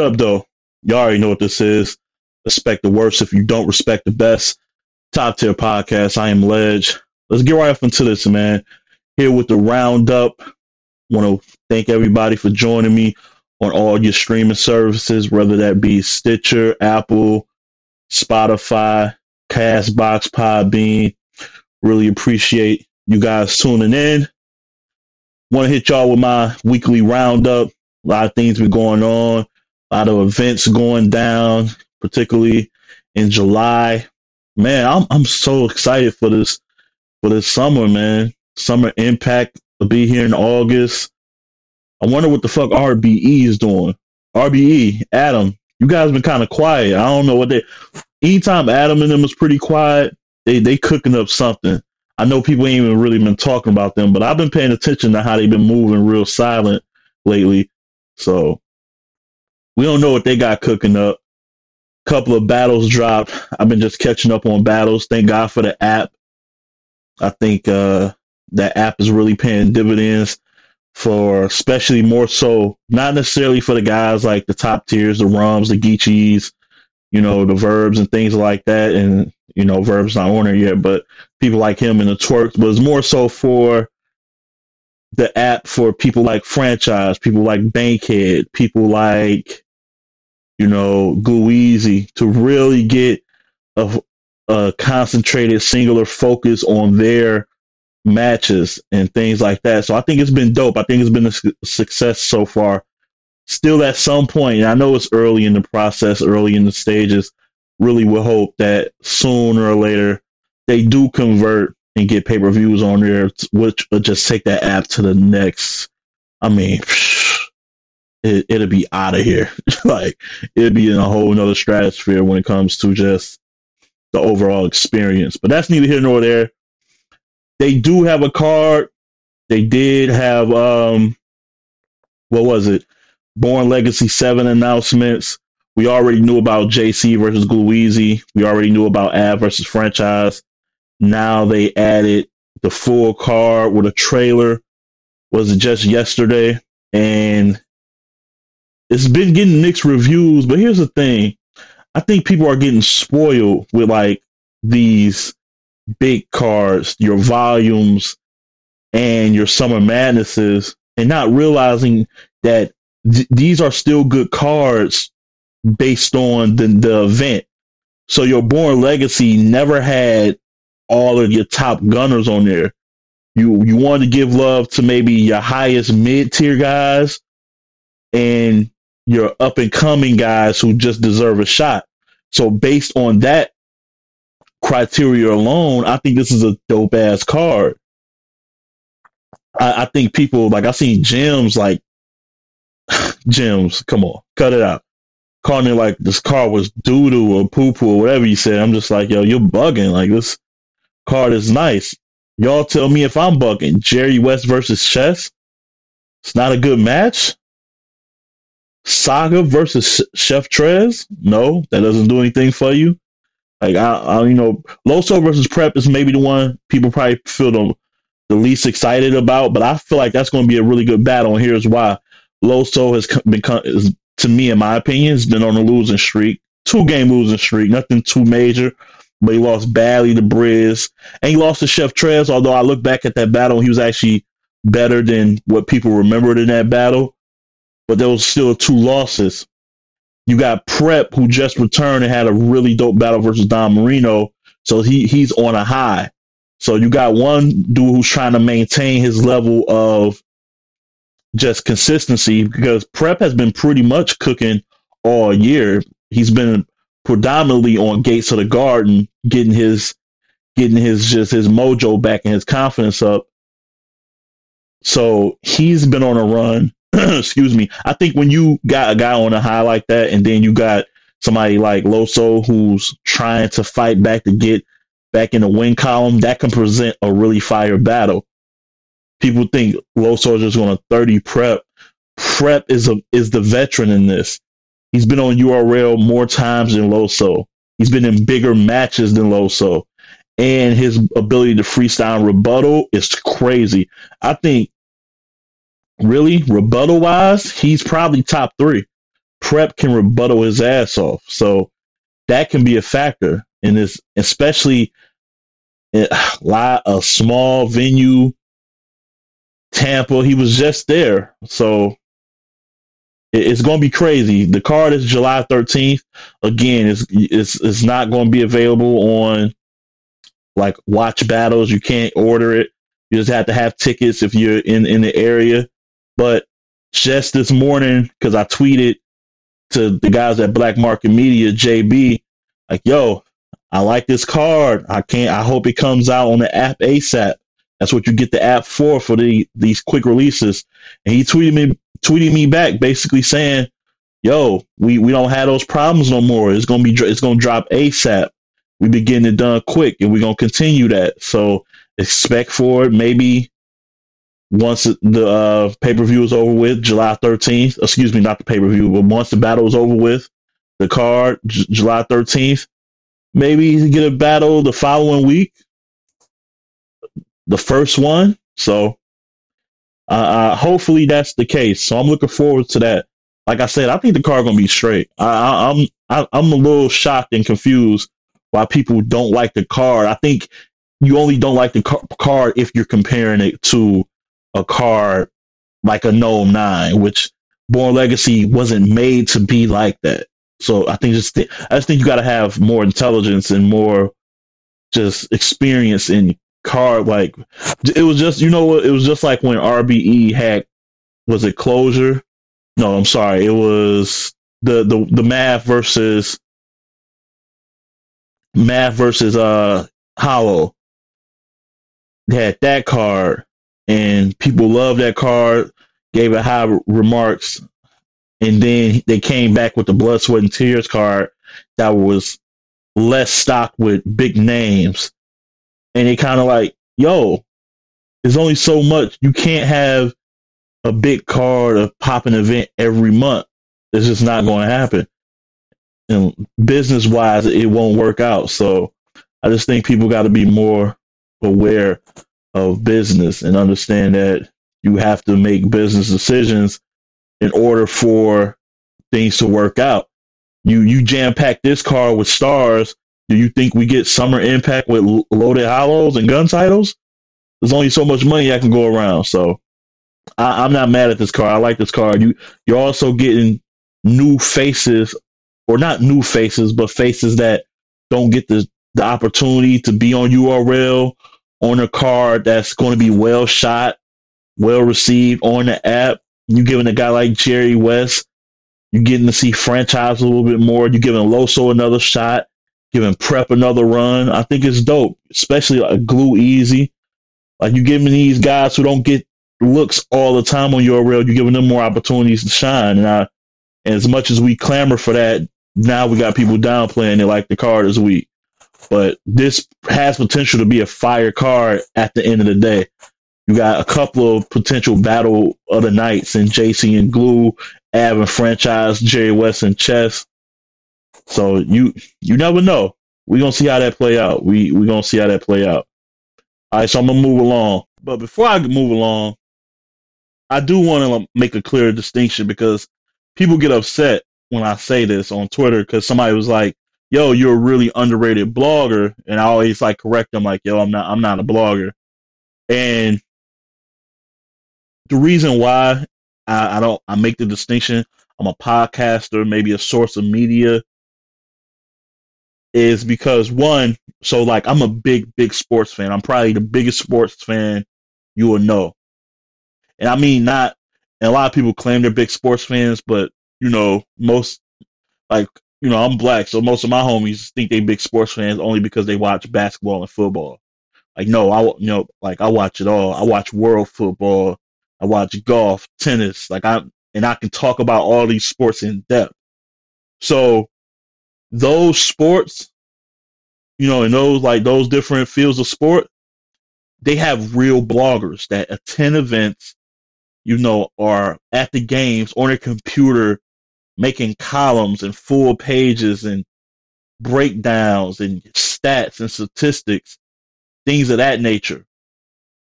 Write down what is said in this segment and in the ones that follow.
What up, though? Y'all already know what this is. Respect the worst if you don't respect the best. Top tier podcast. I am Ledge. Let's get right up into this, man. Here with the roundup. Want to thank everybody for joining me on all your streaming services, whether that be Stitcher, Apple, Spotify, Castbox, Podbean. Really appreciate you guys tuning in. Want to hit y'all with my weekly roundup. A lot of things been going on, a lot of events going down, particularly in July. Man, I'm I'm so excited for this for this summer, man. Summer Impact will be here in August. I wonder what the fuck RBE is doing. RBE, Adam, you guys been kind of quiet. I don't know what they. Anytime Adam and them is pretty quiet, they they cooking up something. I know people ain't even really been talking about them, but I've been paying attention to how they've been moving real silent lately. So we don't know what they got cooking up. Couple of battles dropped. I've been just catching up on battles. Thank God for the app. I think uh, that app is really paying dividends for especially more so, not necessarily for the guys like the top tiers, the Rums, the Geechees, you know, the Verbs and things like that. And, you know, Verb's not on there yet, but people like him and the Twerks, but it's more so for the app for people like Franchise, people like Bankhead, people like, you know, Gluezy to really get a, a concentrated, singular focus on their matches and things like that. So I think it's been dope. I think it's been a su- success so far. Still, at some point, I know it's early in the process, early in the stages. Really, will hope that sooner or later they do convert and get pay per views on there, which would just take that app to the next. I mean, it, it'll be out of here. like it'll be in a whole nother stratosphere when it comes to just the overall experience. But that's neither here nor there. They do have a card. They did have um, what was it? Born Legacy Seven announcements. We already knew about JC versus Gluezy. We already knew about Av versus Franchise. Now they added the full card with a trailer. Was it just yesterday? And it's been getting mixed reviews. But here's the thing: I think people are getting spoiled with like these big cards, your volumes, and your summer madnesses, and not realizing that th- these are still good cards based on the, the event. So your Born Legacy never had all of your top gunners on there. You you wanted to give love to maybe your highest mid tier guys and your up and coming guys who just deserve a shot. So based on that criteria alone, I think this is a dope ass card. I, I think people like I seen gems like gems. Come on, cut it out. Calling it like this car was doo doo or poo poo or whatever you said. I'm just like, yo, you're bugging. Like this card is nice. Y'all tell me if I'm bugging. Jerry West versus Chess. It's not a good match. Saga versus Chef Trez. No, that doesn't do anything for you. Like I, I you know, Loso versus Prep is maybe the one people probably feel the, the least excited about, but I feel like that's going to be a really good battle. And here's why: Loso has become, is, to me, in my opinion, has been on a losing streak, two game losing streak, nothing too major. But he lost badly to Briz, and he lost to Chef Trez. Although I look back at that battle, he was actually better than what people remembered in that battle. But there was still two losses. You got Prep, who just returned and had a really dope battle versus Don Marino. So he he's on a high. So you got one dude who's trying to maintain his level of just consistency because Prep has been pretty much cooking all year. He's been predominantly on Gates of the Garden, getting his getting his just his mojo back and his confidence up. So he's been on a run. excuse me. I think when you got a guy on a high like that, and then you got somebody like Loso who's trying to fight back to get back in the win column, that can present a really fire battle. People think Loso is just going to 30 prep. Prep is a is the veteran in this. He's been on URL more times than Loso. He's been in bigger matches than Loso. And his ability to freestyle rebuttal is crazy. I think really rebuttal wise, he's probably top three. prep can rebuttal his ass off. So that can be a factor in this, especially eh, a lot a small venue. Tampa, he was just there, so it's going to be crazy. The card is July 13th. Again, it's it's it's not going to be available on like watch battles. You can't order it. You just have to have tickets if you're in in the area. But just this morning, because I tweeted to the guys at Black Market Media, JB, like, yo, I like this card. I can't. I hope it comes out on the app ASAP. That's what you get the app for for the these quick releases. And he tweeted me tweeted me back basically saying, "Yo, we we don't have those problems no more. It's gonna be it's gonna drop ASAP. We be getting it done quick, and we're gonna continue that. So expect for it. Maybe once the uh, pay per view is over with, July thirteenth. Excuse me, not the pay per view, but once the battle is over with, the card J- July thirteenth. Maybe get a battle the following week, the first one. So uh, uh, hopefully that's the case. So I'm looking forward to that. Like I said, I think the card gonna be straight. I, I'm I, I'm a little shocked and confused why people don't like the card. I think you only don't like the car- card if you're comparing it to a card like a NOME 9, which Born Legacy wasn't made to be like that. So I think just th- I just think you got to have more intelligence and more just experience in card. Like it was just you know what it was just like when RBE had was it closure? No, I'm sorry, it was the the the math versus math versus uh Hollow. Had that card, and people loved that card, gave it high remarks, and then they came back with the blood, sweat, and tears card that was less stocked with big names, and they kind of like, yo, there's only so much you can't have a big card of popping event every month. It's just not going to happen. And business wise, it won't work out. So I just think people got to be more aware of business and understand that you have to make business decisions in order for things to work out. You you jam pack this car with stars. Do you think we get summer impact with loaded hollows and gun titles? There's only so much money I can go around. So I, am not mad at this car. I like this car. You you're also getting new faces, or not new faces, but faces that don't get the the opportunity to be on URL on a card that's going to be well shot, well received on the app. You're giving a guy like Jerry West, You're getting to see franchise a little bit more. You're giving Loso another shot, giving Prep another run. I think it's dope, especially like Gluezy. Like you giving these guys who don't get looks all the time on URL, you're giving them more opportunities to shine. And I, and as much as we clamor for that, now we got people downplaying it like the card is weak. But this has potential to be a fire card at the end of the day. You got a couple of potential battle of the nights in JC and Glue, Av and Franchise, Jerry West and Chess. So you you never know. We're gonna see how that play out. We we're gonna see how that play out. All right, so I'm gonna move along. But before I move along, I do want to make a clear distinction because people get upset when I say this on Twitter because somebody was like, "Yo, you're a really underrated blogger," and I always like correct them like, "Yo, I'm not. I'm not a blogger." And the reason why I, I don't I make the distinction, I'm a podcaster, maybe a source of media, is because one, so like I'm a big, big sports fan. I'm probably the biggest sports fan you will know. And I mean not and a lot of people claim they're big sports fans, but you know, most like you know, I'm black, so most of my homies think they big sports fans only because they watch basketball and football. Like no, I you know, like I watch it all. I watch world football, I watch golf, tennis, like I and I can talk about all these sports in depth. So those sports, you know, in those like those different fields of sport, they have real bloggers that attend events, you know, are at the games on their computer making columns and full pages and breakdowns and stats and statistics, things of that nature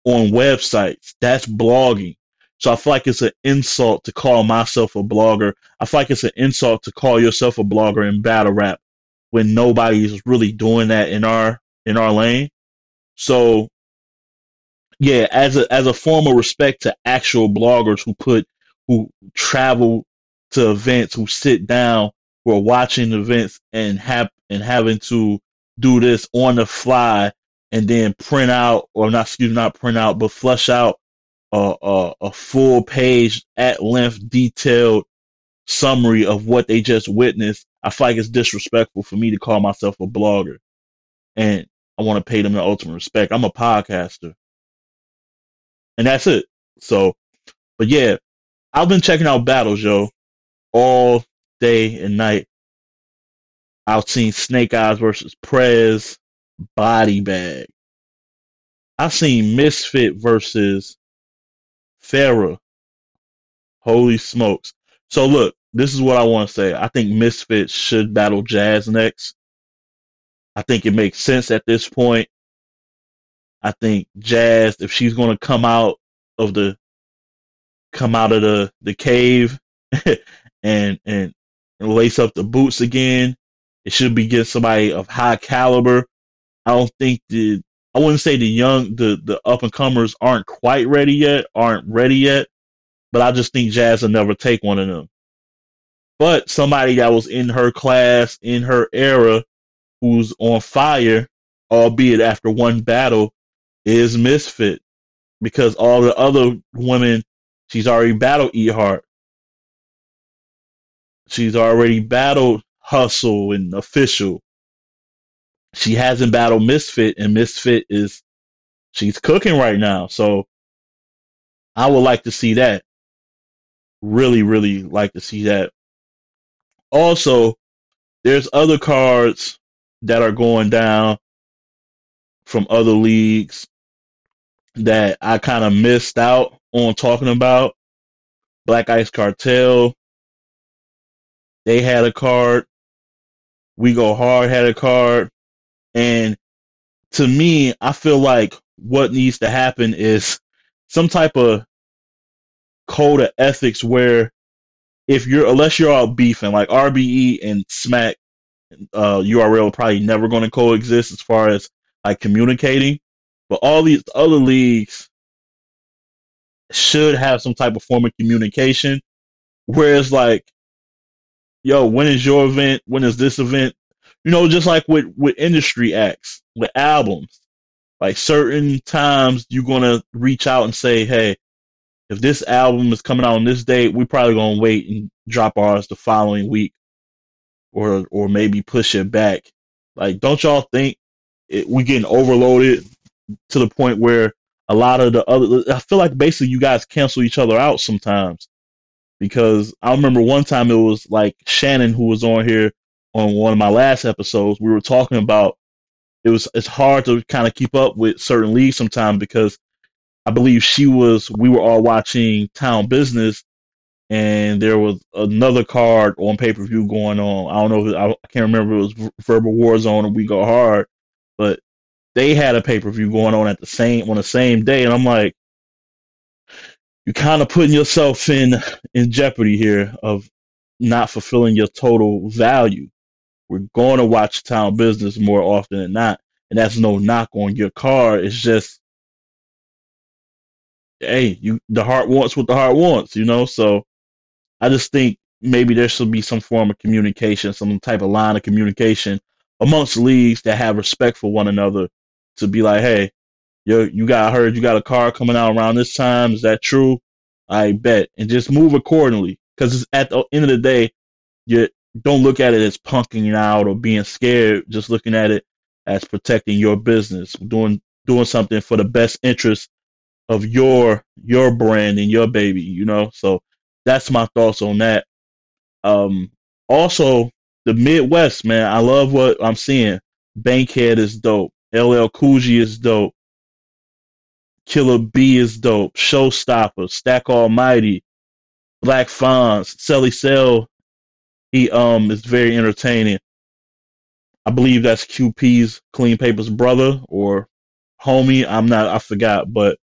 on websites. That's blogging. So I feel like it's an insult to call myself a blogger. I feel like it's an insult to call yourself a blogger in battle rap when nobody's really doing that in our in our lane. So yeah, as a as a form of respect to actual bloggers who put who travel to events, who sit down, who are watching events and have and having to do this on the fly and then print out or not excuse me, not print out, but flush out a, a, a full page at length detailed summary of what they just witnessed. I feel like it's disrespectful for me to call myself a blogger. And I want to pay them the ultimate respect. I'm a podcaster. And that's it. So, but yeah, I've been checking out battles, yo, all day and night. I've seen Snake Eyes versus Prez, Body Bag. I've seen Misfit versus Farah. Holy smokes. So look, this is what I want to say. I think Misfit should battle Jaz next. I think it makes sense at this point. I think Jaz, if she's going to come out of the come out of the the cave and and lace up the boots again, it should be get somebody of high caliber. I don't think the I wouldn't say the young the the up and comers aren't quite ready yet, aren't ready yet, but I just think Jaz will never take one of them. But somebody that was in her class, in her era, who's on fire, albeit after one battle, is Misfit. Because all the other women, she's already battled E Heart. She's already battled Hustle and Official. She hasn't battled Misfit, and Misfit is she's cooking right now. So I would like to see that. Really, really like to see that. Also, there's other cards that are going down from other leagues that I kind of missed out on talking about. Black Ice Cartel, they had a card. We Go Hard had a card. And to me, I feel like what needs to happen is some type of code of ethics where if you're unless you're all beefing like RBE and Smack uh, URL probably never going to coexist as far as like communicating, but all these other leagues should have some type of form of communication. Whereas like, yo, when is your event? When is this event? You know, just like with with industry acts, with albums, like certain times you're gonna reach out and say, hey, if this album is coming out on this date, we're probably gonna wait and drop ours the following week or or maybe push it back. Like, don't y'all think it, we getting overloaded to the point where a lot of the other I feel like basically you guys cancel each other out sometimes because I remember one time it was like Shannon who was on here on one of my last episodes. We were talking about it was it's hard to kind of keep up with certain leagues sometimes because I believe she was we were all watching Town Business and there was another card on pay per view going on. I don't know if it, I, can't remember if it was Verbal Warzone or We Go Hard, but they had a pay per view going on at the same on the same day, and I'm like, you're kind of putting yourself in in jeopardy here of not fulfilling your total value. We're going to watch town business more often than not, and that's no knock on your car. It's just, hey, you the heart wants what the heart wants, you know. So I just think maybe there should be some form of communication, some type of line of communication amongst leagues that have respect for one another to be like, hey, yo, you got heard you got a car coming out around this time. Is that true? I bet, and just move accordingly. Because at the end of the day, you don't look at it as punking out or being scared. Just looking at it as protecting your business, doing doing something for the best interest of your your brand and your baby. You know, so that's my thoughts on that. Um, also, the Midwest, man, I love what I'm seeing. Bankhead is dope. LL Cool J is dope. Killer B is dope. Showstopper, Stack Almighty, Black Fonz, Selly Cell. He um is very entertaining. I believe that's QP's Clean Papers brother or homie. I'm not. I forgot, but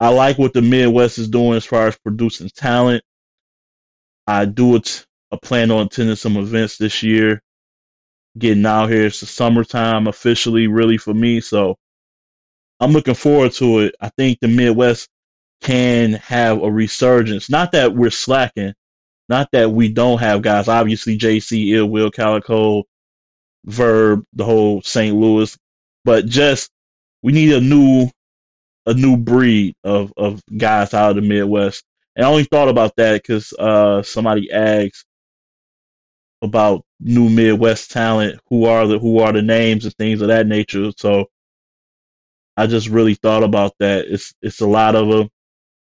I like what the Midwest is doing as far as producing talent. I do it. I plan on attending some events this year. Getting out here, it's the summertime officially, really for me. So I'm looking forward to it. I think the Midwest can have a resurgence. Not that we're slacking, not that we don't have guys. Obviously, JC, Ill Will, Calico, Verb, the whole St. Louis, but just we need a new a new breed of of guys out of the Midwest. And I only thought about that because uh, somebody asked about new Midwest talent. Who are the who are the names and things of that nature. So I just really thought about that. It's it's a lot of them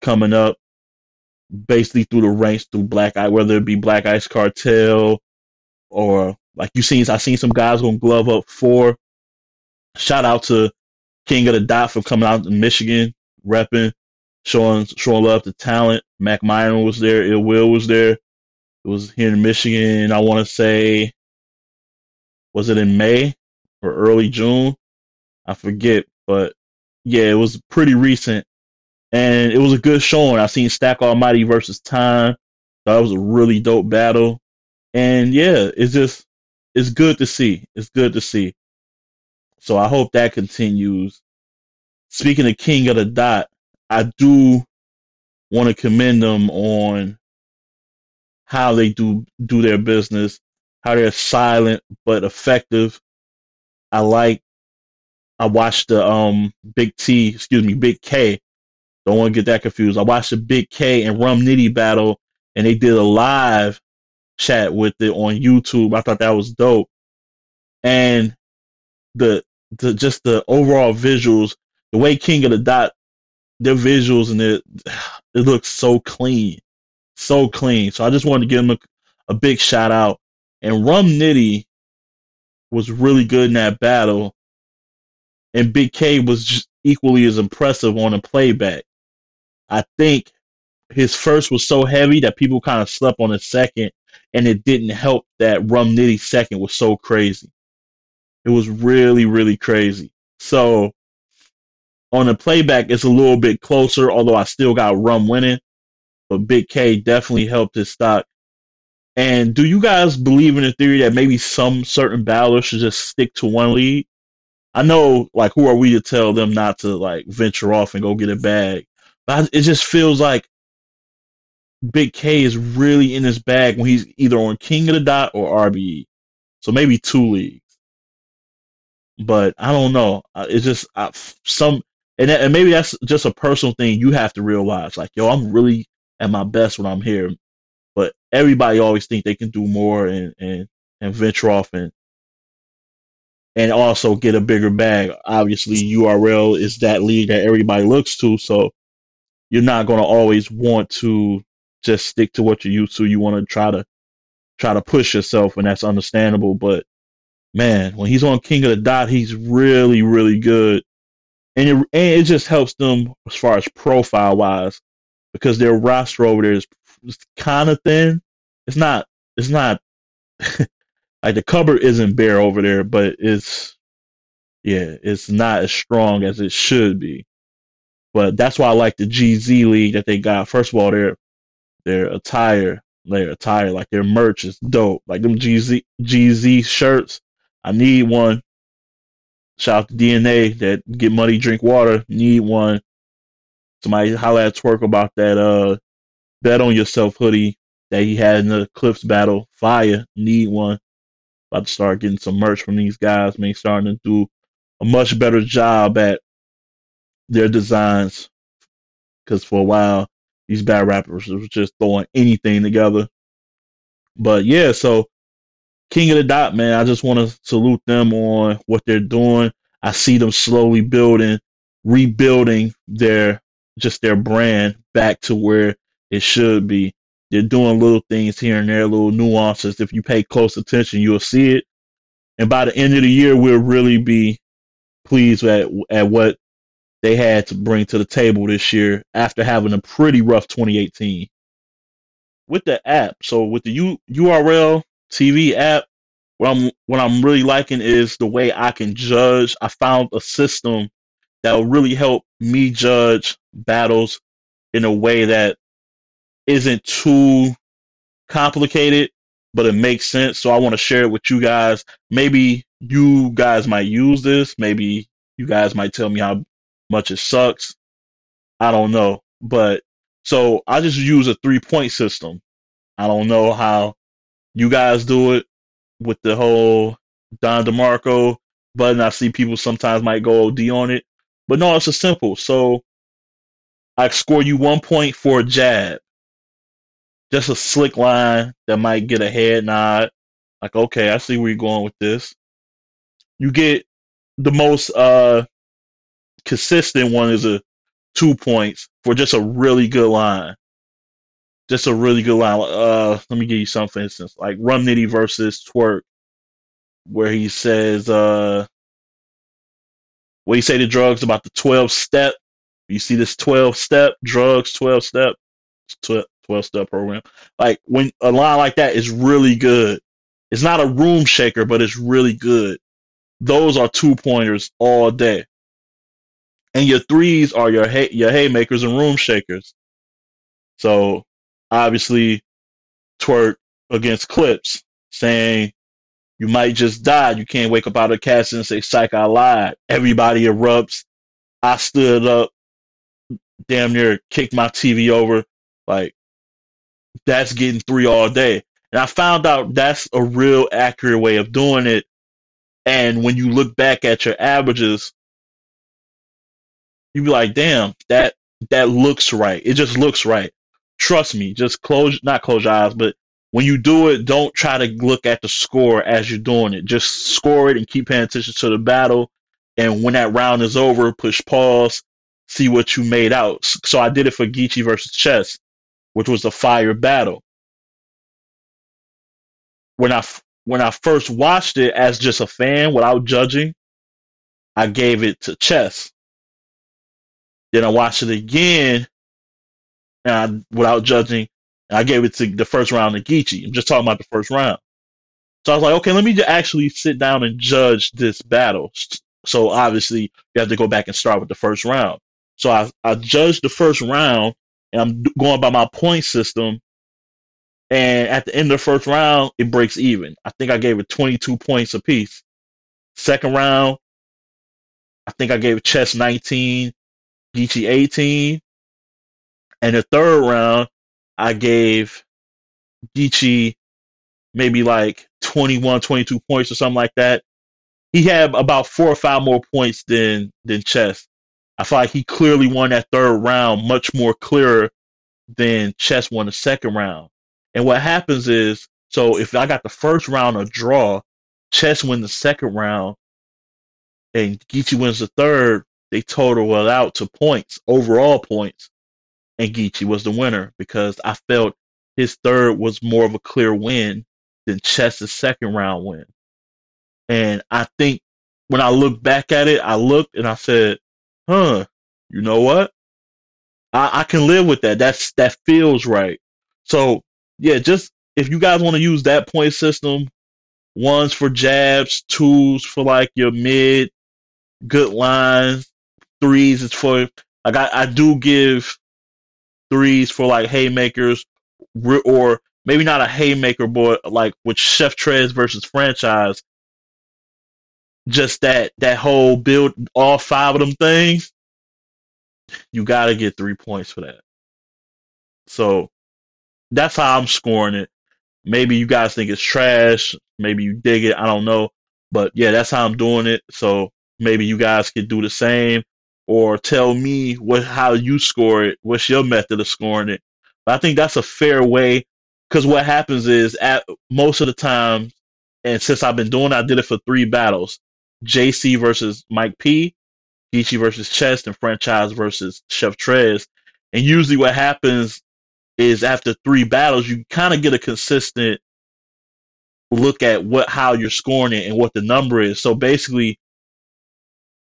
coming up, basically through the ranks through Black Eye, whether it be Black Ice Cartel or like you seen. I seen some guys going glove up for. Shout out to King of the Dot for coming out in Michigan, repping, showing showing love to talent. Mac Myron was there. Ill Will was there. It was here in Michigan. I want to say, was it in May or early June? I forget, but yeah, it was pretty recent, and it was a good showing. I seen Stack Almighty versus Time. That was a really dope battle, and yeah, it's just it's good to see. It's good to see. So I hope that continues. Speaking of King of the Dot, I do want to commend them on how they do do their business, how they're silent but effective. I like I watched the um Big T, excuse me, Big K. Don't want to get that confused. I watched the Big K and Rum Nitty battle, and they did a live chat with it on YouTube. I thought that was dope, and the the just the overall visuals, the way King of the Dot, their visuals and it, it looks so clean, so clean. So I just wanted to give them a, a big shout out. And Rum Nitty was really good in that battle and Big K was just equally as impressive on a playback. I think his first was so heavy that people kind of slept on his second, and it didn't help that Rum Nitty second was so crazy. It was really, really crazy. So on the playback, it's a little bit closer, although I still got Rum winning. But Big K definitely helped his stock. And do you guys believe in the theory that maybe some certain battlers should just stick to one lead? I know, like, who are we to tell them not to like venture off and go get a bag? But it just feels like Big K is really in his bag when he's either on King of the Dot or RBE. So maybe two leagues. But I don't know. It's just I, some, and, and maybe that's just a personal thing you have to realize. Like, yo, I'm really at my best when I'm here. But everybody always think they can do more and and and venture off and and also get a bigger bag. Obviously, URL is that league that everybody looks to, so you're not going to always want to just stick to what you're used to. You want to try to try to push yourself, and that's understandable. But man, when he's on King of the Dot, he's really, really good, and it, and it just helps them as far as profile wise because their roster over there is kind of thin. It's not. It's not. like the cupboard isn't bare over there, but it's yeah, it's not as strong as it should be. But that's why I like the GZ league that they got. First of all, their their attire, their attire, like their merch is dope. Like them GZ GZ shirts, I need one. Shout out to DNA that get money, drink water. Need one. Somebody holla at Twerk about that uh bet on yourself hoodie that he had in the Clips battle. Fire. Need one about to start getting some merch from these guys, man, starting to do a much better job at their designs. Because for a while, these bad rappers was just throwing anything together. But yeah, so King of the Dot, man, I just want to salute them on what they're doing. I see them slowly building, rebuilding their just their brand back to where it should be. They're doing little things here and there, little nuances. If you pay close attention, you'll see it. And by the end of the year, we'll really be pleased at at what they had to bring to the table this year after having a pretty rough 2018. With the app, so with the U, URL TV app, what I'm what I'm really liking is the way I can judge. I found a system that will really help me judge battles in a way that isn't too complicated, but it makes sense. So I want to share it with you guys. Maybe you guys might use this. Maybe you guys might tell me how much it sucks. I don't know. But so I just use a three point system. I don't know how you guys do it with the whole Don DeMarco button. I see people sometimes might go OD on it. But no, it's just simple. So I score you one point for a jab. Just a slick line that might get a head nod. Like, okay, I see where you're going with this. You get the most uh consistent one is a two points for just a really good line. Just a really good line. Uh, let me give you some for instance, like Rum Nitty versus Twerk, where he says, uh, what he say to drugs about the 12 step. You see this 12 step, drugs, 12 step, 12 step program. Like when a line like that is really good. It's not a room shaker, but it's really good. Those are two pointers all day and your threes are your hay, your haymakers and room shakers. So obviously, twerk against Clips saying you might just die. You can't wake up out of the casket and say, "Psych, I lied." Everybody erupts. I stood up, damn near kicked my TV over. Like that's getting three all day. And I found out that's a real accurate way of doing it. And when you look back at your averages, you be like, damn, that that looks right. It just looks right. Trust me. Just close, not close your eyes, but when you do it, don't try to look at the score as you're doing it. Just score it and keep paying attention to the battle. And when that round is over, push pause, see what you made out. So I did it for Geechee versus Chess, which was a fire battle. When I when I first watched it as just a fan without judging, I gave it to Chess then I watched it again, I, without judging, I gave it to the first round of Geechee. I'm just talking about the first round. So I was like, okay, let me just actually sit down and judge this battle. So obviously, you have to go back and start with the first round. So I, I judged the first round, and I'm going by my point system. And at the end of the first round, it breaks even. I think I gave it 22 points apiece. Second round, I think I gave Chess 19. Geechee 18. And the third round, I gave Geechee maybe like 21, 22 points or something like that. He had about four or five more points than than Chess. I feel like he clearly won that third round much more clearer than Chess won the second round. And what happens is, so if I got the first round a draw, Chess win the second round, and Geechee wins the third, they total it out to points, overall points, and Geechee was the winner because I felt his third was more of a clear win than Chess's second round win. And I think when I look back at it, I looked and I said, huh, you know what? I, I can live with that. That's that feels right. So yeah, just if you guys want to use that point system, ones for jabs, twos for like your mid, good lines, threes is for like I, I do give threes for like haymakers or maybe not a haymaker, but like with Chef Trez versus franchise. Just that that whole build all five of them things, you gotta get three points for that. So that's how I'm scoring it. Maybe you guys think it's trash. Maybe you dig it. I don't know. But yeah, that's how I'm doing it. So maybe you guys could do the same or tell me what how you score it. What's your method of scoring it? But I think that's a fair way because what happens is at most of the time, and since I've been doing, I did it for three battles: JC versus Mike P, Geechee versus Chess, and Franchise versus Chef Trez. And usually, what happens is after three battles, you kind of get a consistent look at what how you're scoring it and what the number is. So basically,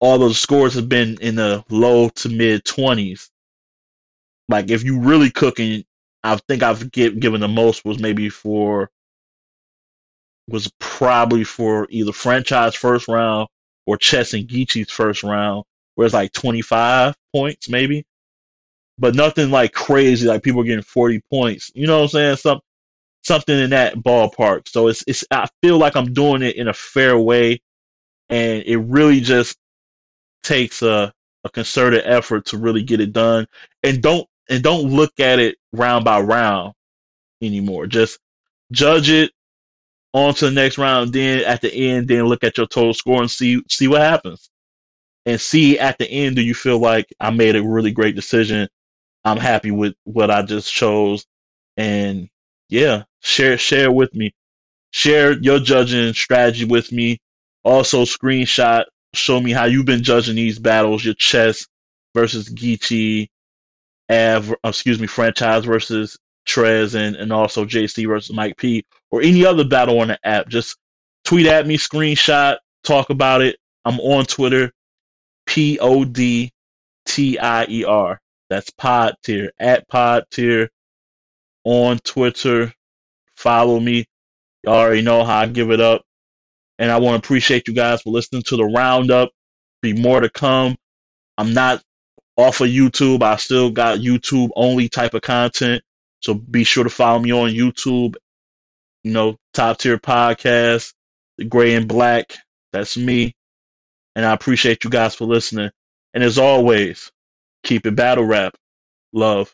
all those scores have been in the low to mid 20s. Like if you really cooking, I think I've get, given the most was maybe for was probably for either franchise first round or Chess and Geechee's first round. where it's like 25 points maybe, but nothing like crazy. Like people getting 40 points. You know what I'm saying? Some something in that ballpark. So it's it's I feel like I'm doing it in a fair way, and it really just takes a a concerted effort to really get it done. And don't and don't look at it round by round anymore. Just judge it on to the next round. Then at the end, then look at your total score and see see what happens. And see at the end, do you feel like I made a really great decision? I'm happy with what I just chose. And yeah, share share with me. Share your judging strategy with me. Also screenshot, show me how you've been judging these battles, your chess versus Geechee, Av, excuse me, franchise versus Trez and, and also JC versus Mike P or any other battle on the app. Just tweet at me, screenshot, talk about it. I'm on Twitter, P O D T I E R. That's Pod Tier at Pod Tier on Twitter. Follow me. You already know how I give it up. And I want to appreciate you guys for listening to the roundup. Be more to come. I'm not off of YouTube. I still got YouTube only type of content. So be sure to follow me on YouTube. You know, top tier podcast, the gray and black. That's me. And I appreciate you guys for listening. And as always, keep it battle rap. Love.